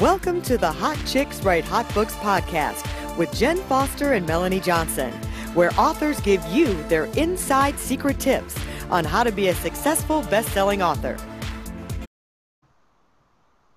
Welcome to the Hot Chicks Write Hot Books podcast with Jenn Foster and Melanie Johnson, where authors give you their inside secret tips on how to be a successful best-selling author.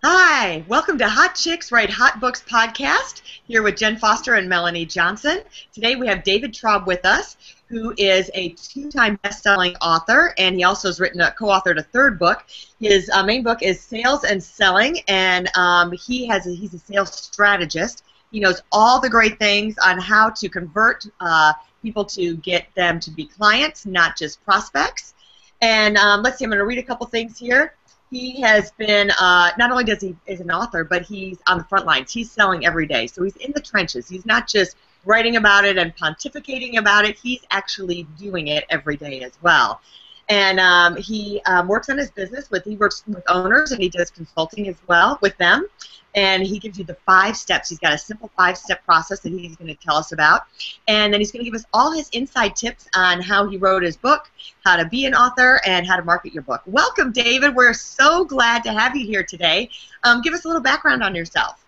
Hi, welcome to Hot Chicks Write Hot Books podcast. Here with Jenn Foster and Melanie Johnson. Today we have David Traub with us, who is a two-time best-selling author, and he also has written a co-authored a third book. His uh, main book is Sales and Selling, and um, he has a, he's a sales strategist. He knows all the great things on how to convert uh, people to get them to be clients, not just prospects. And um, let's see, I'm going to read a couple things here. He has been uh, not only does he is an author, but he's on the front lines. He's selling every day, so he's in the trenches. He's not just writing about it and pontificating about it. He's actually doing it every day as well. And um, he um, works on his business with he works with owners and he does consulting as well with them. And he gives you the five steps. He's got a simple five-step process that he's going to tell us about, and then he's going to give us all his inside tips on how he wrote his book, how to be an author, and how to market your book. Welcome, David. We're so glad to have you here today. Um, give us a little background on yourself.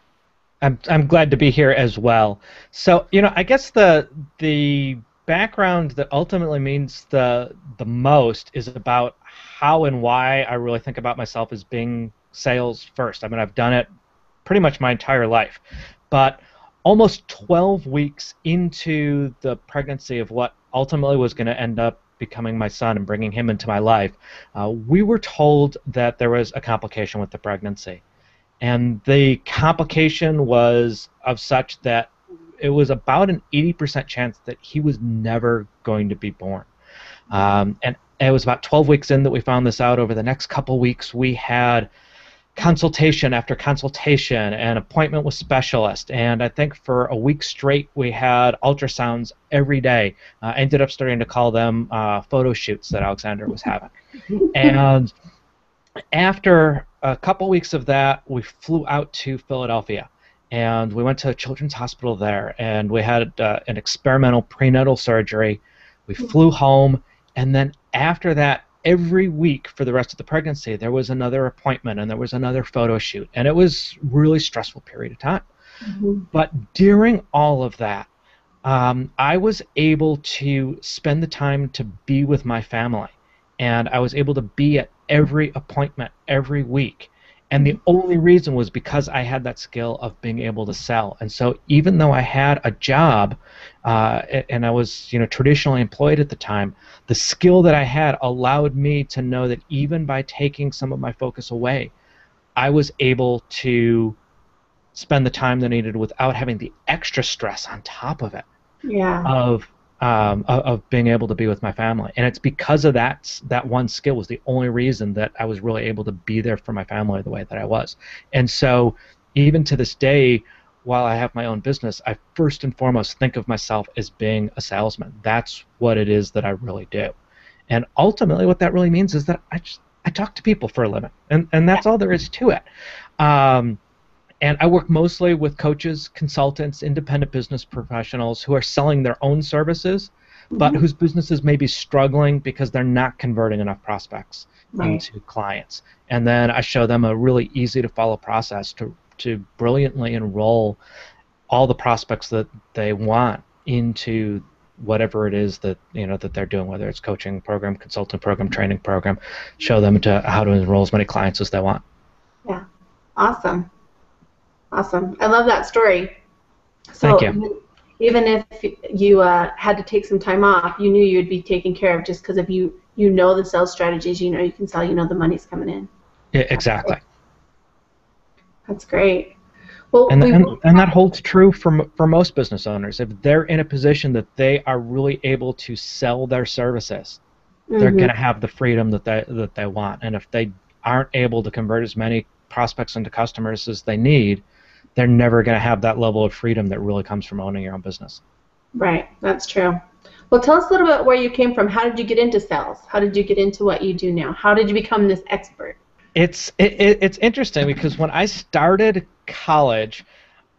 I'm I'm glad to be here as well. So you know, I guess the the background that ultimately means the the most is about how and why I really think about myself as being sales first. I mean, I've done it pretty much my entire life, but almost 12 weeks into the pregnancy of what ultimately was going to end up becoming my son and bringing him into my life, uh, we were told that there was a complication with the pregnancy and the complication was of such that it was about an 80% chance that he was never going to be born. Um, and it was about 12 weeks in that we found this out. Over the next couple weeks, we had consultation after consultation and appointment with specialist. And I think for a week straight, we had ultrasounds every day. Uh, I ended up starting to call them uh, photo shoots that Alexander was having. and after a couple weeks of that, we flew out to Philadelphia and we went to a children's hospital there and we had uh, an experimental prenatal surgery. We flew home and then after that, every week for the rest of the pregnancy, there was another appointment and there was another photo shoot and it was really stressful period of time. Mm-hmm. But during all of that, um, I was able to spend the time to be with my family and I was able to be at every appointment every week. And the only reason was because I had that skill of being able to sell. And so even though I had a job uh, and I was you know traditionally employed at the time, the skill that I had allowed me to know that even by taking some of my focus away, I was able to spend the time that I needed without having the extra stress on top of it. Yeah. Of um, of, of, being able to be with my family. And it's because of that that one skill was the only reason that I was really able to be there for my family the way that I was. And so even to this day, while I have my own business, I first and foremost think of myself as being a salesman. That's what it is that I really do. And ultimately, what that really means is that I just I talk to people for a living, and and that's all there is to it. Um, and I work mostly with coaches, consultants, independent business professionals who are selling their own services, mm-hmm. but whose businesses may be struggling because they're not converting enough prospects right. into clients. And then I show them a really easy to follow process to, to brilliantly enroll all the prospects that they want into whatever it is that you know that they're doing, whether it's coaching program, consultant program, training program, show them to how to enroll as many clients as they want. Yeah, awesome. Awesome. I love that story. So Thank you. Even if you uh, had to take some time off, you knew you would be taken care of just because if you you know the sales strategies, you know you can sell, you know the money's coming in. Yeah, exactly. That's great. Well, and, and, and, that holds true for, for most business owners. If they're in a position that they are really able to sell their services, mm-hmm. they're going to have the freedom that they, that they want. And if they aren't able to convert as many prospects into customers as they need, they're never going to have that level of freedom that really comes from owning your own business. Right, that's true. Well, tell us a little bit about where you came from. How did you get into sales? How did you get into what you do now? How did you become this expert? It's it, it, it's interesting because when I started college,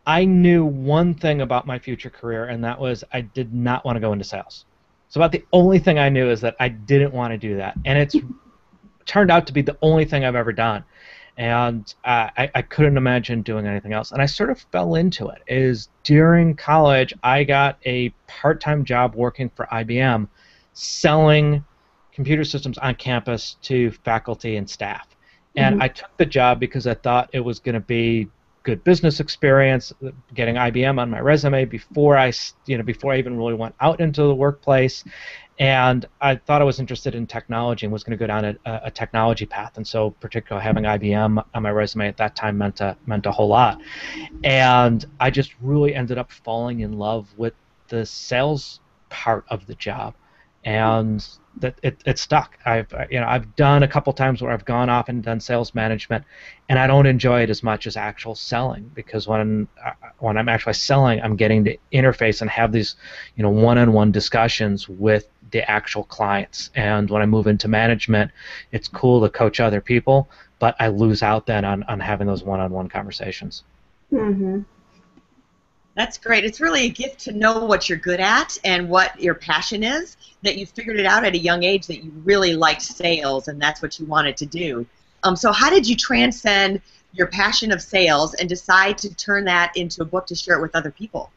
I knew one thing about my future career, and that was I did not want to go into sales. So about the only thing I knew is that I didn't want to do that, and it's turned out to be the only thing I've ever done. And uh, I, I couldn't imagine doing anything else. And I sort of fell into it. Is during college, I got a part-time job working for IBM, selling computer systems on campus to faculty and staff. And Mhm. I took the job because I thought it was going to be good business experience, getting IBM on my resume before I, you know, before I even really went out into the workplace. And I thought I was interested in technology and was going to go down a, a technology path. And so, particularly having IBM on my resume at that time meant a meant a whole lot. And I just really ended up falling in love with the sales part of the job, and that it, it stuck. I've you know I've done a couple times where I've gone off and done sales management, and I don't enjoy it as much as actual selling because when uh, when I'm actually selling, I'm getting to interface and have these you know one-on-one discussions with the actual clients. And when I move into management, it's cool to coach other people, but I lose out then on, on having those one-on-one conversations. hmm That's great. It's really a gift to know what you're good at and what your passion is. That you figured it out at a young age that you really liked sales and that's what you wanted to do. Um, so, how did you transcend your passion of sales and decide to turn that into a book to share it with other people?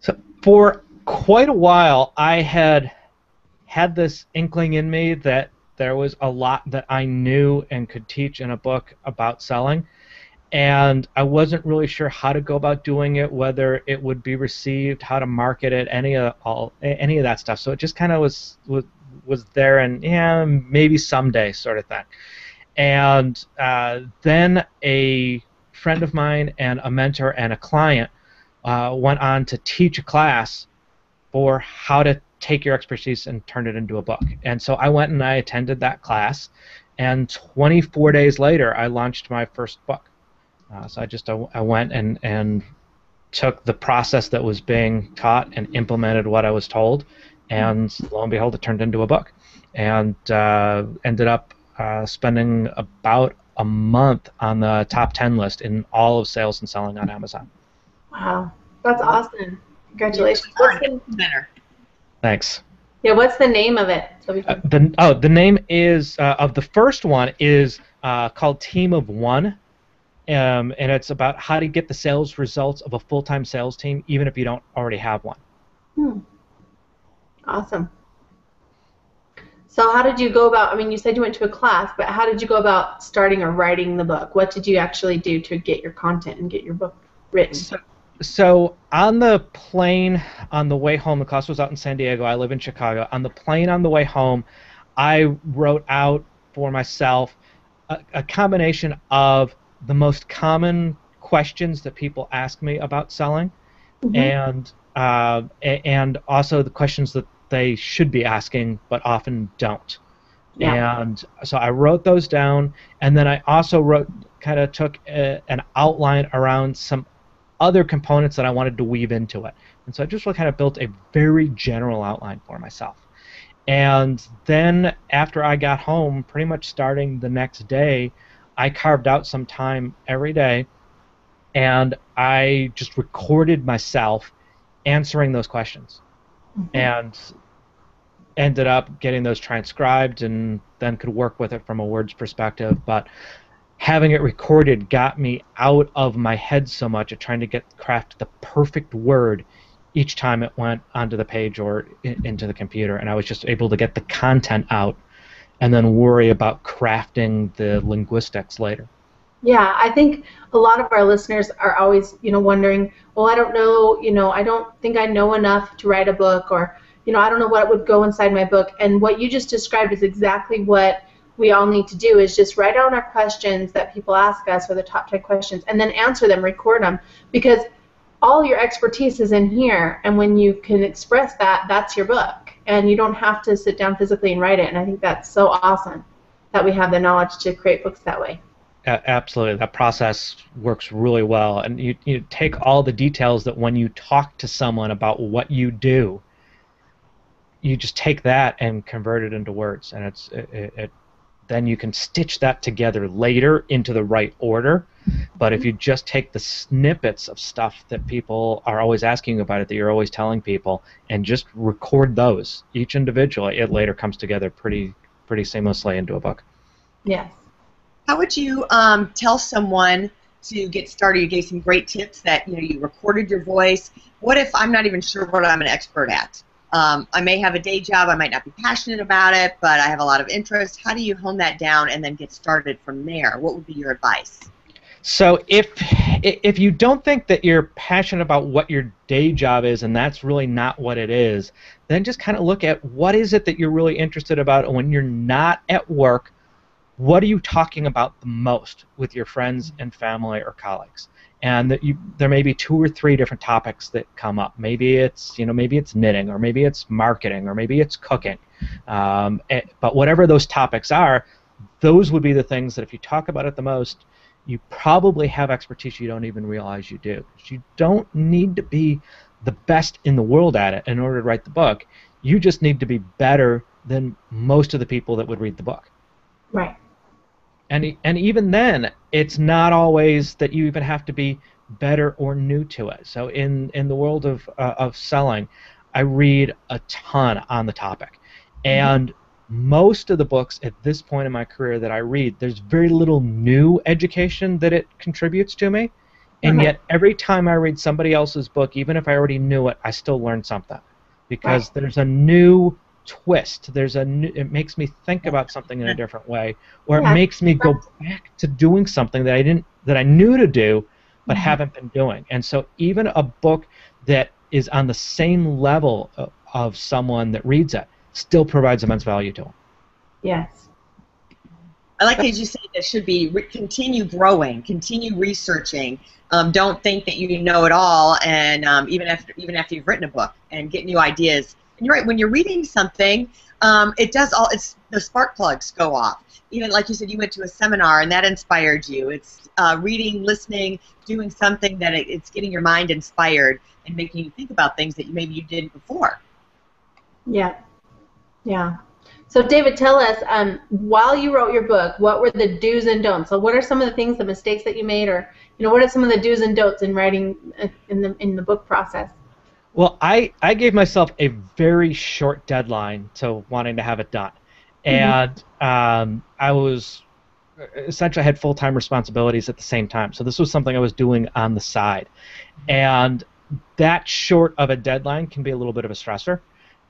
So for quite a while, I had had this inkling in me that there was a lot that I knew and could teach in a book about selling, and I wasn't really sure how to go about doing it, whether it would be received, how to market it, any of all any of that stuff. So it just kind of was was was there, and yeah, maybe someday sort of thing. And uh, then a friend of mine and a mentor and a client uh, went on to teach a class for how to take your expertise and turn it into a book. And so I went and I attended that class, and 24 days later, I launched my first book. Uh, so I just I, I went and and took the process that was being taught and implemented what I was told, and lo and behold, it turned into a book, and uh, ended up uh, spending about a month on the top 10 list in all of sales and selling on Amazon. Wow, that's awesome! Congratulations. What's the, Better. Thanks. yeah, what's the name of it? So we Uh, the oh the name is uh, of the first one is uh, called Team of One, um, and it's about how to get the sales results of a full-time sales team even if you don't already have one. hmm. Awesome. So how did you go about? I mean, you said you went to a class, but how did you go about starting or writing the book? What did you actually do to get your content and get your book written? So, so on the plane on the way home, the class was out in San Diego. I live in Chicago. On the plane on the way home, I wrote out for myself a, a combination of the most common questions that people ask me about selling. Mhm. and uh, and also the questions that they should be asking but often don't. Yeah. And so I wrote those down, and then I also wrote, kind of took a, an outline around some other components that I wanted to weave into it. And so I just really kind of built a very general outline for myself. And then after I got home, pretty much starting the next day, I carved out some time every day and I just recorded myself answering those questions Mhm. and ended up getting those transcribed and then could work with it from a words perspective but having it recorded got me out of my head so much of trying to get craft the perfect word each time it went onto the page or into the computer and i was just able to get the content out and then worry about crafting the linguistics later. Yeah, I think a lot of our listeners are always, you know, wondering, well, I don't know, you know, I don't think I know enough to write a book, or, you know, I don't know what would go inside my book. And what you just described is exactly what we all need to do is just write down our questions that people ask us, or the top 10 questions, and then answer them, record them, because all your expertise is in here, and when you can express that, that's your book, and you don't have to sit down physically and write it. And I think that's so awesome that we have the knowledge to create books that way. Absolutely that process works really well and you, you take all the details that when you talk to someone about what you do you just take that and convert it into words and it's it, it, it then you can stitch that together later into the right order but if you just take the snippets of stuff that people are always asking about it that you're always telling people and just record those each individually it later comes together pretty pretty seamlessly into a book Yes. How would you um, tell someone to get started? You gave some great tips that you know you recorded your voice. What if I'm not even sure what I'm an expert at? Um, I may have a day job, I might not be passionate about it, but I have a lot of interest. How do you hone that down and then get started from there? What would be your advice? So if if you don't think that you're passionate about what your day job is and that's really not what it is, then just kind of look at what is it that you're really interested about and when you're not at work. What are you talking about the most with your friends and family or colleagues? And that you there may be two or three different topics that come up. Maybe it's you know maybe it's knitting, or maybe it's marketing, or maybe it's cooking. Um, eh, but whatever those topics are, those would be the things that if you talk about it the most, you probably have expertise you don't even realize you do. You don't need to be the best in the world at it in order to write the book. You just need to be better than most of the people that would read the book. Right and and even then it's not always that you even have to be better or new to it. So in in the world of uh, of selling i read a ton on the topic. Mm-hmm. and most of the books at this point in my career that i read there's very little new education that it contributes to me. And yet every time i read somebody else's book even if i already knew it i still learn something. Because there's a new twist. There's a new, it makes me think about something in a different way, or yeah. it makes me go back to doing something that I didn't that I knew to do, but mm-hmm. haven't been doing. And so even a book that is on the same level of, of someone that reads it still provides immense value to them. Yes. I like as you say that should be re- continue growing, continue researching. Um, don't think that you know it all, and um, even after even after you've written a book, and get new ideas and you're right. When you're reading something, um, it does all. It's the spark plugs go off. Even like you said, you went to a seminar and that inspired you. It's uh, reading, listening, doing something that it, it's getting your mind inspired and making you think about things that you, maybe you didn't before. Yeah, yeah. So, David, tell us um, while you wrote your book, what were the do's and don'ts? So, what are some of the things, the mistakes that you made, or you know, what are some of the do's and don'ts in writing uh, in the in the book process? Well, I, I gave myself a very short deadline to wanting to have it done. Mm-hmm. And um, I was essentially I had full time responsibilities at the same time. So this was something I was doing on the side. And that short of a deadline can be a little bit of a stressor.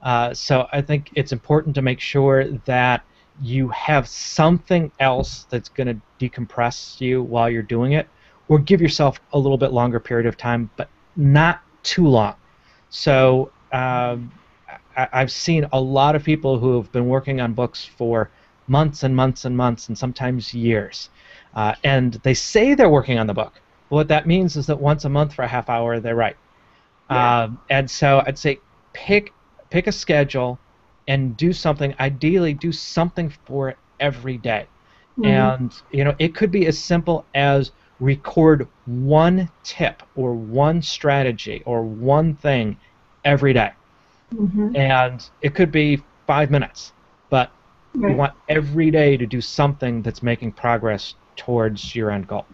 Uh, so I think it's important to make sure that you have something else that's going to decompress you while you're doing it, or give yourself a little bit longer period of time, but not too long. So um, I, I've seen a lot of people who have been working on books for months and months and months and sometimes years. Uh, and they say they're working on the book. But what that means is that once a month for a half hour they write. Yeah. Um, and so I'd say pick pick a schedule and do something. Ideally, do something for it every day. Mm-hmm. And you know, it could be as simple as record one tip or one strategy or one thing every day. Mm-hmm. And it could be five minutes, but right. you want every day to do something that's making progress towards your end goal.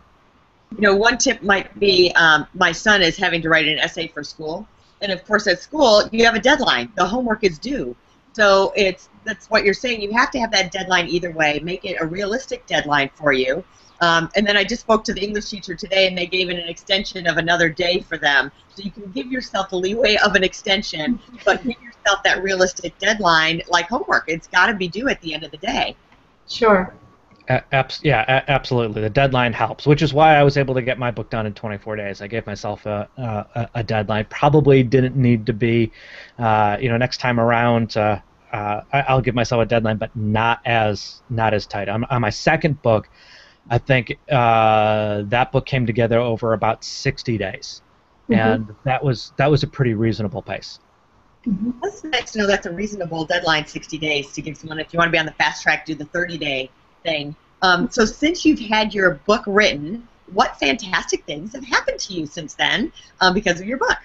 You know, one tip might be um, my son is having to write an essay for school. And of course, at school, you have a deadline. The homework is due. So it's that's what you're saying. You have to have that deadline either way. Make it a realistic deadline for you. Um, and then I just spoke to the English teacher today, and they gave it an extension of another day for them. So you can give yourself the leeway of an extension, but give yourself that realistic deadline, like homework. It's got to be due at the end of the day. Sure. Uh, abs- yeah, a- absolutely. The deadline helps, which is why I was able to get my book done in 24 days. I gave myself a, a, a deadline. Probably didn't need to be, uh, you know, next time around. Uh, uh, I, will give myself a deadline, but not as not as tight. On, on my second book, I think uh, that book came together over about 60 days, mm-hmm. and that was that was a pretty reasonable pace. Mm-hmm. That's nice to know that's a reasonable deadline, 60 days, to give someone if you want to be on the fast track, do the 30 day thing. Um, so since you've had your book written, what fantastic things have happened to you since then um, because of your book?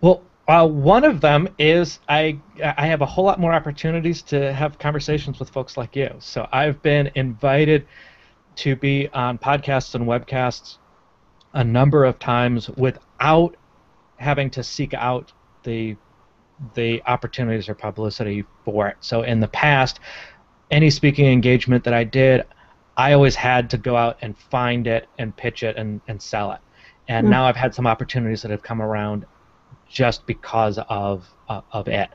Well, uh, one of them is I I have a whole lot more opportunities to have conversations with folks like you. So I've been invited to be on podcasts and webcasts a number of times without having to seek out the the opportunities or publicity for it. So in the past, any speaking engagement that I did, I always had to go out and find it and pitch it and, and sell it. And mm-hmm. now I've had some opportunities that have come around just because of uh, of it.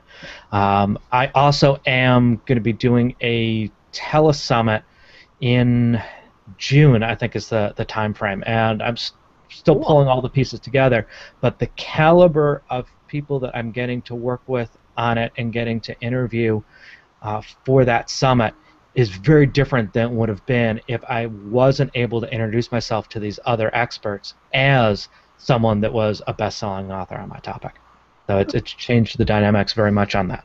Um, I also am going to be doing a telesummit in June, I think is the the time frame, and I'm st- still pulling all the pieces together. But the caliber of people that I'm getting to work with on it and getting to interview uh, for that summit is very different than would have been if I wasn't able to introduce myself to these other experts as someone that was a best-selling author on my topic. So it's it's changed the dynamics very much on that.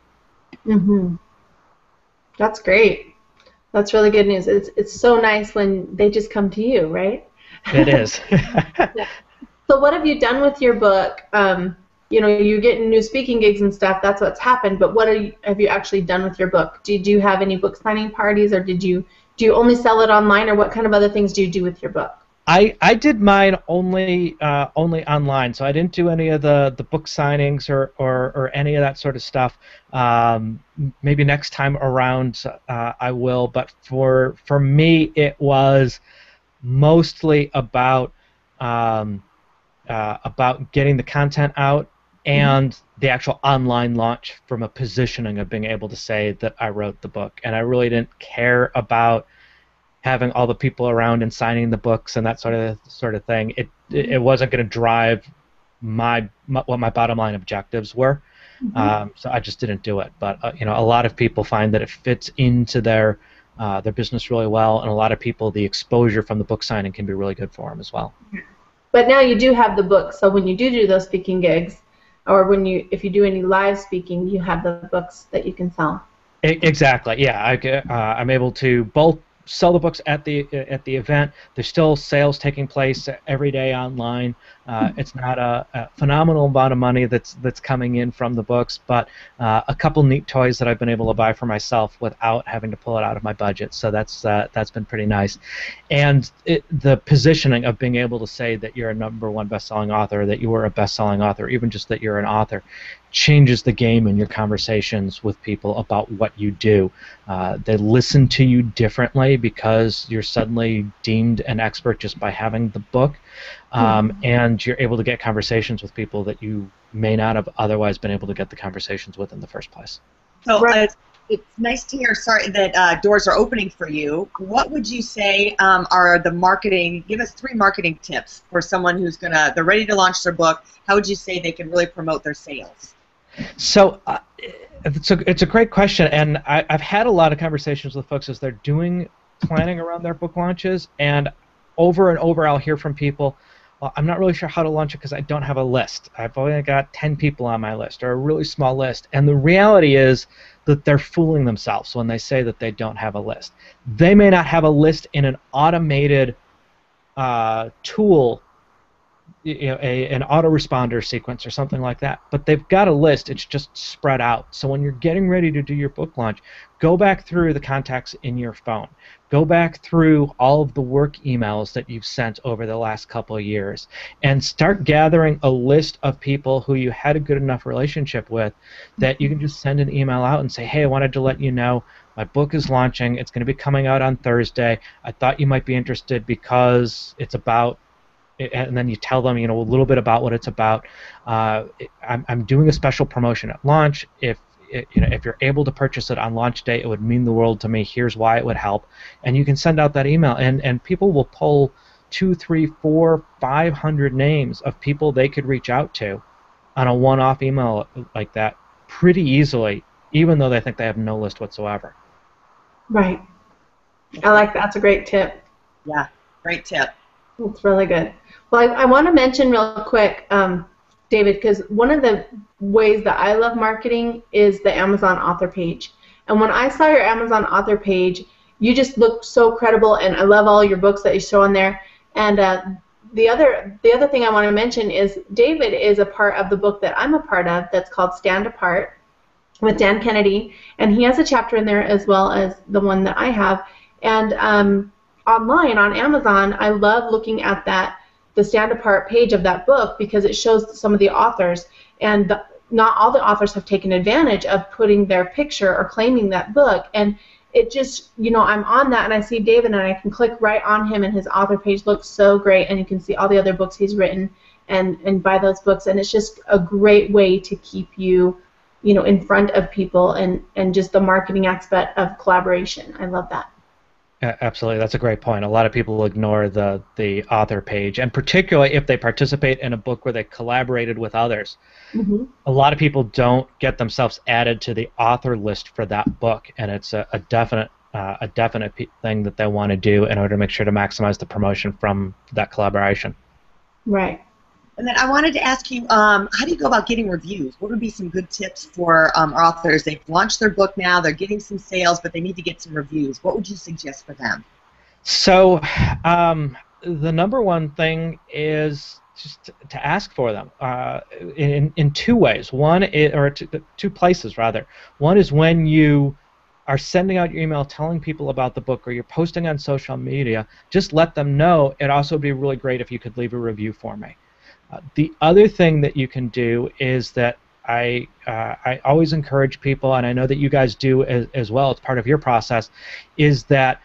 Mhm. That's great. That's really good news. It's it's so nice when they just come to you, right? It is. so what have you done with your book? Um, you know, you're getting new speaking gigs and stuff. That's what's happened. But what you, have you actually done with your book? Did you have any book signing parties, or did you do you only sell it online, or what kind of other things do you do with your book? I, I did mine only uh, only online, so I didn't do any of the, the book signings or, or, or any of that sort of stuff. Um, maybe next time around uh, I will, but for for me it was mostly about um, uh, about getting the content out and mm-hmm. the actual online launch from a positioning of being able to say that I wrote the book, and I really didn't care about having all the people around and signing the books and that sort of sort of thing. It it wasn't going to drive my, my, what my bottom line objectives were. Mm-hmm. Um, so I just didn't do it. But uh, you know, a lot of people find that it fits into their uh, their business really well, and a lot of people the exposure from the book signing can be really good for them as well. But now you do have the book, so when you do do those speaking gigs, or when you if you do any live speaking, you have the books that you can sell. Exactly. Yeah, I, uh, I'm able to both sell the books at the at the event. There's still sales taking place every day online. Uh, it's not a, a, phenomenal amount of money that's that's coming in from the books, but uh, a couple neat toys that I've been able to buy for myself without having to pull it out of my budget. So that's uh, that's been pretty nice. And it, the positioning of being able to say that you're a number one best-selling author, that you are a best-selling author, even just that you're an author, changes the game in your conversations with people about what you do. Uh, they listen to you differently because you're suddenly deemed an expert just by having the book, um, mm-hmm. And you're able to get conversations with people that you may not have otherwise been able to get the conversations with in the first place. So uh, it's nice to hear. Sorry that uh, doors are opening for you. What would you say um, are the marketing? Give us three marketing tips for someone who's gonna they're ready to launch their book. How would you say they can really promote their sales? So uh, it's a it's a great question, and I, I've had a lot of conversations with folks as they're doing planning around their book launches, and over and over I'll hear from people. Well, I'm not really sure how to launch it because I don't have a list. I've only got 10 people on my list, or a really small list. And the reality is that they're fooling themselves when they say that they don't have a list. They may not have a list in an automated uh, tool you know, a, an autoresponder sequence or something like that. But they've got a list. It's just spread out. So when you're getting ready to do your book launch, go back through the contacts in your phone. Go back through all of the work emails that you've sent over the last couple of years and start gathering a list of people who you had a good enough relationship with that you can just send an email out and say, hey, I wanted to let you know my book is launching. It's going to be coming out on Thursday. I thought you might be interested because it's about and then you tell them, you know, a little bit about what it's about. Uh, I'm, I'm doing a special promotion at launch. If you know, if you're able to purchase it on launch day, it would mean the world to me. Here's why it would help, and you can send out that email, and and people will pull two, three, four, five hundred names of people they could reach out to on a one-off email like that pretty easily, even though they think they have no list whatsoever. Right. I like that. That's a great tip. Yeah, great tip. That's really good. Well, I, I want to mention real quick, um, David, because one of the ways that I love marketing is the Amazon author page. And when I saw your Amazon author page, you just look so credible, and I love all your books that you show on there. And uh, the other the other thing I want to mention is David is a part of the book that I'm a part of that's called Stand Apart with Dan Kennedy, and he has a chapter in there as well as the one that I have. And um, online on Amazon, I love looking at that the stand apart page of that book because it shows some of the authors and the, not all the authors have taken advantage of putting their picture or claiming that book and it just, you know, I'm on that and I see David and I can click right on him and his author page looks so great and you can see all the other books he's written and, and buy those books and it's just a great way to keep you, you know, in front of people and, and just the marketing aspect of collaboration. I love that. Absolutely, that's a great point. A lot of people ignore the the author page, and particularly if they participate in a book where they collaborated with others. Mm-hmm. A lot of people don't get themselves added to the author list for that book, and it's a, a definite uh, a definite thing that they want to do in order to make sure to maximize the promotion from that collaboration. Right. And then I wanted to ask you, um, how do you go about getting reviews? What would be some good tips for um, authors? They've launched their book now, they're getting some sales, but they need to get some reviews. What would you suggest for them? So, um, the number one thing is just to ask for them uh, in, in two ways. One, is, or two, two places rather. One is when you are sending out your email telling people about the book or you're posting on social media, just let them know. It'd also be really great if you could leave a review for me. Uh, the other thing that you can do is that I uh, I always encourage people, and I know that you guys do as, as well. It's part of your process. Is that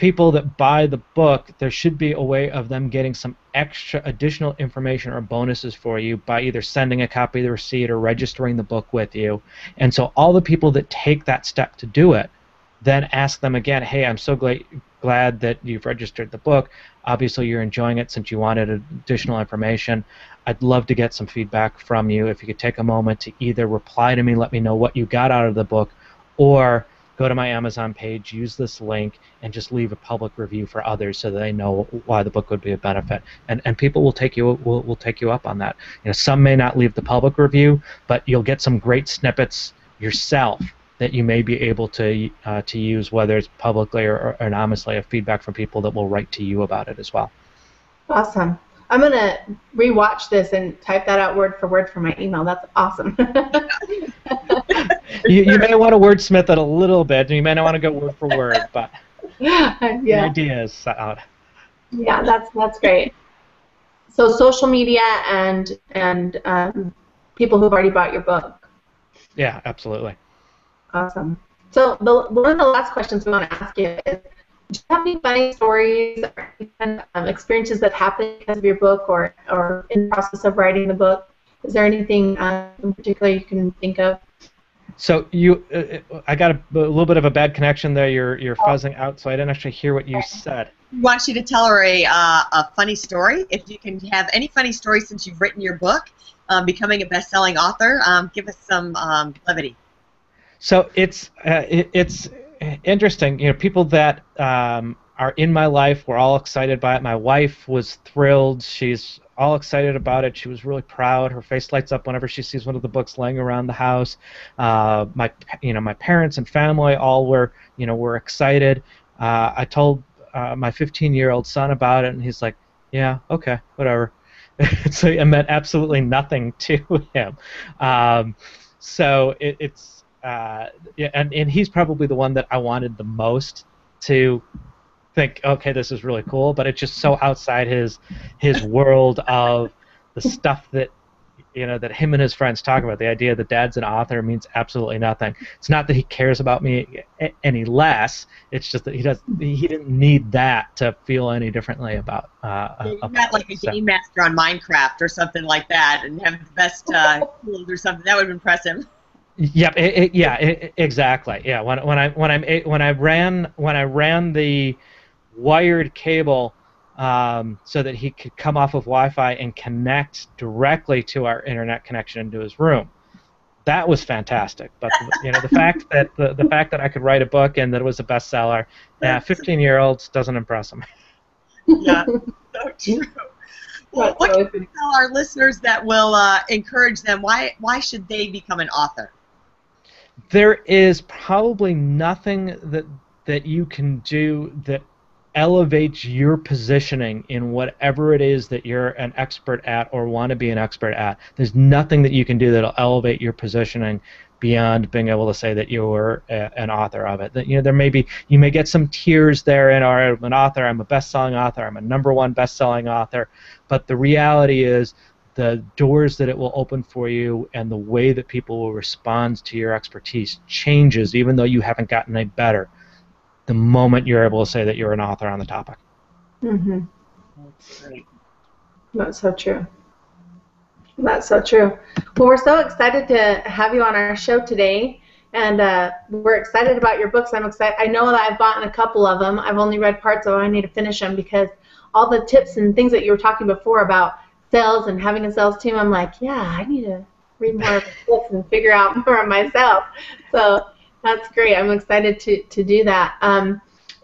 people that buy the book, there should be a way of them getting some extra additional information or bonuses for you by either sending a copy of the receipt or registering the book with you. And so all the people that take that step to do it, then ask them again, hey, I'm so glad glad that you've registered the book. Obviously, you're enjoying it since you wanted additional information. I'd love to get some feedback from you. If you could take a moment to either reply to me, let me know what you got out of the book, or go to my Amazon page, use this link, and just leave a public review for others so they know why the book would be a benefit. And and people will take you will, will take you up on that. You know, some may not leave the public review, but you'll get some great snippets yourself that you may be able to uh, to use, whether it's publicly or, or anonymously, of feedback from people that will write to you about it as well. Awesome. I'm gonna rewatch this and type that out word for word for my email. That's awesome. you, you may want to wordsmith it a little bit. You may not want to go word for word, but yeah. the idea is out. Yeah, that's that's great. So social media and and um, people who've already bought your book. Yeah, absolutely. Awesome. So the, one of the last questions we want to ask you is, do you have any funny stories or um, experiences that happened because of your book or, or in the process of writing the book? Is there anything um, in particular you can think of? So you, uh, I got a, a, little bit of a bad connection there. You're you're oh. fuzzing out, so I didn't actually hear what you said. We want you to tell her a uh, a funny story. If you can have any funny story since you've written your book, um, becoming a best-selling author, um, give us some um, levity. So it's uh, it, it's interesting. You know, people that um, are in my life were all excited by it. My wife was thrilled. She's all excited about it. She was really proud. Her face lights up whenever she sees one of the books laying around the house. Uh, my you know my parents and family all were you know were excited. Uh, I told uh, my 15 year old son about it, and he's like, "Yeah, okay, whatever." so it meant absolutely nothing to him. Um, so it, it's uh, yeah, and, and he's probably the one that I wanted the most to think, okay, this is really cool, but it's just so outside his his world of the stuff that you know that him and his friends talk about. The idea that dad's an author means absolutely nothing. It's not that he cares about me any less. It's just that he does. He didn't need that to feel any differently about. Uh, yeah, not like a so. game master on Minecraft or something like that, and have the best uh, tools or something. That would impress him. Yep. It, it, yeah. It, exactly. Yeah. When when I when I when I ran when I ran the wired cable um, so that he could come off of Wi-Fi and connect directly to our internet connection into his room. That was fantastic. But you know the fact that the, the fact that I could write a book and that it was a bestseller, yeah, 15 year olds doesn't impress them. yeah, so true. Well, what can you tell our listeners that will uh, encourage them? Why why should they become an author? There is probably nothing that that you can do that elevates your positioning in whatever it is that you're an expert at or want to be an expert at. There's nothing that you can do that'll elevate your positioning beyond being able to say that you're a, an author of it. That you know there may be you may get some tiers there in are I'm an author, I'm a best-selling author, I'm a number one best-selling author, but the reality is the doors that it will open for you and the way that people will respond to your expertise changes even though you haven't gotten any better. the moment you're able to say that you're an author on the topic. Mm-hmm. That's. That's so true. That's so true. Well, we're so excited to have you on our show today, and uh, we're excited about your books. I'm excited. I know that I've bought a couple of them. I've only read parts of them. I need to finish them because all the tips and things that you were talking before about sales and having a sales team, I'm like, yeah, I need to read more of books and figure out more of myself. So that's great. I'm excited to, to do that. Um,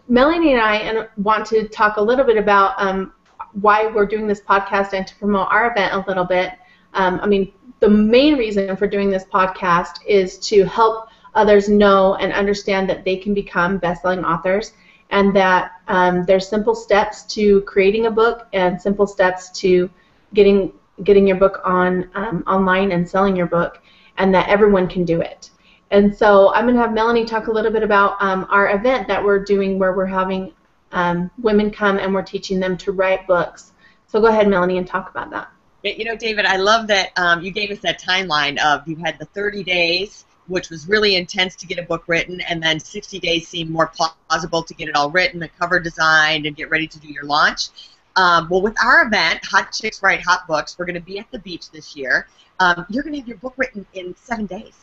Melanie and I want to talk a little bit about um, why we're doing this podcast and to promote our event a little bit. Um, I mean, the main reason for doing this podcast is to help others know and understand that they can become best-selling authors and that um, there's simple steps to creating a book and simple steps to getting getting your book on um, online and selling your book, and that everyone can do it. And so I'm going to have Melanie talk a little bit about um, our event that we're doing where we're having um, women come and we're teaching them to write books. So go ahead, Melanie, and talk about that. You know, David, I love that um, you gave us that timeline of you had the 30 days, which was really intense to get a book written, and then 60 days seemed more plausible to get it all written, the cover designed, and get ready to do your launch. Um, well, with our event, Hot Chicks Write Hot Books, we're going to be at the beach this year. Um, you're going to have your book written in seven days.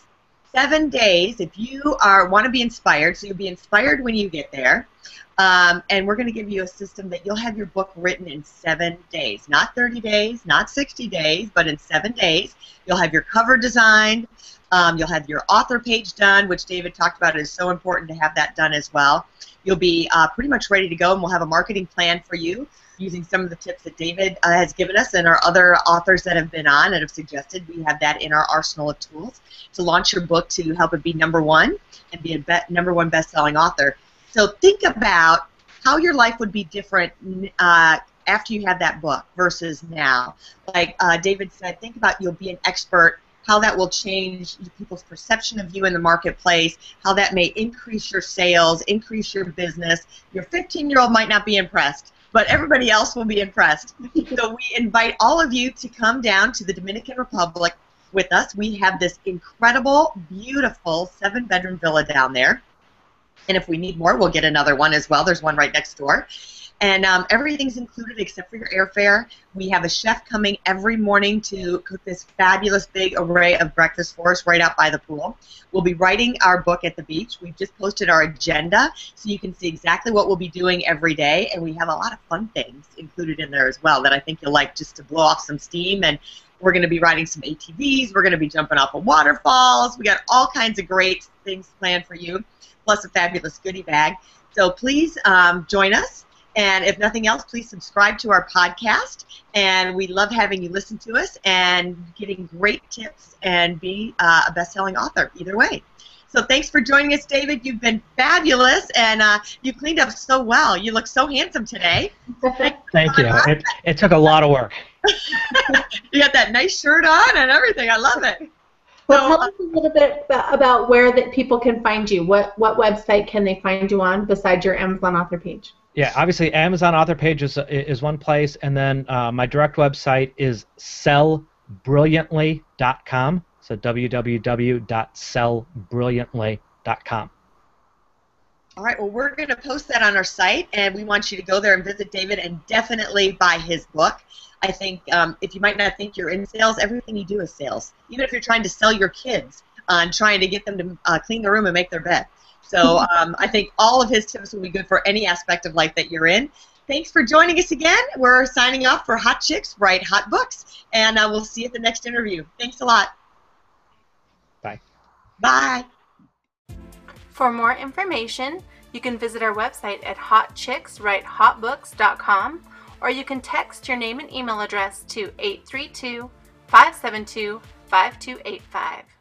Seven days. If you are want to be inspired, so you'll be inspired when you get there. Um, and we're going to give you a system that you'll have your book written in seven days. Not 30 days, not 60 days, but in seven days. You'll have your cover designed. Um, you'll have your author page done, which David talked about. It is so important to have that done as well. You'll be uh, pretty much ready to go, and we'll have a marketing plan for you using some of the tips that David uh, has given us and our other authors that have been on and have suggested. We have that in our arsenal of tools to launch your book to help it be number one and be a be- number one best-selling author. So think about how your life would be different uh, after you have that book versus now. Like uh, David said, think about you'll be an expert how that will change people's perception of you in the marketplace, how that may increase your sales, increase your business. Your 15 year old might not be impressed, but everybody else will be impressed. so we invite all of you to come down to the Dominican Republic with us. We have this incredible, beautiful seven bedroom villa down there. And if we need more, we'll get another one as well. There's one right next door. And um, everything's included except for your airfare. We have a chef coming every morning to cook this fabulous big array of breakfast for us right out by the pool. We'll be writing our book at the beach. We've just posted our agenda so you can see exactly what we'll be doing every day. And we have a lot of fun things included in there as well that I think you'll like just to blow off some steam. And we're going to be riding some ATVs. We're going to be jumping off of waterfalls. We got all kinds of great things planned for you, plus a fabulous goodie bag. So please um, join us. And if nothing else, please subscribe to our podcast. And we love having you listen to us and getting great tips and be uh, a best selling author either way. So thanks for joining us, David. You've been fabulous, and uh, you cleaned up so well. You look so handsome today. Thank you. It, it took a lot of work. you got that nice shirt on and everything. I love it. Well, so, tell us a little bit about where that people can find you. What what website can they find you on besides your Amazon author page? Yeah, obviously Amazon author page is, is one place, and then uh, my direct website is sellbrilliantly.com. So www.sellbrilliantly.com. All right, well, we're going to post that on our site, and we want you to go there and visit David and definitely buy his book. I think um, if you might not think you're in sales, everything you do is sales. Even if you're trying to sell your kids on trying to get them to uh, clean the room and make their bed. So um, I think all of his tips will be good for any aspect of life that you're in. Thanks for joining us again. We're signing off for Hot Chicks Write Hot Books, and uh, we'll see you at the next interview. Thanks a lot. Bye. Bye. For more information, you can visit our website at hotchickswritehotbooks.com or you can text your name and email address to 832 572 5285.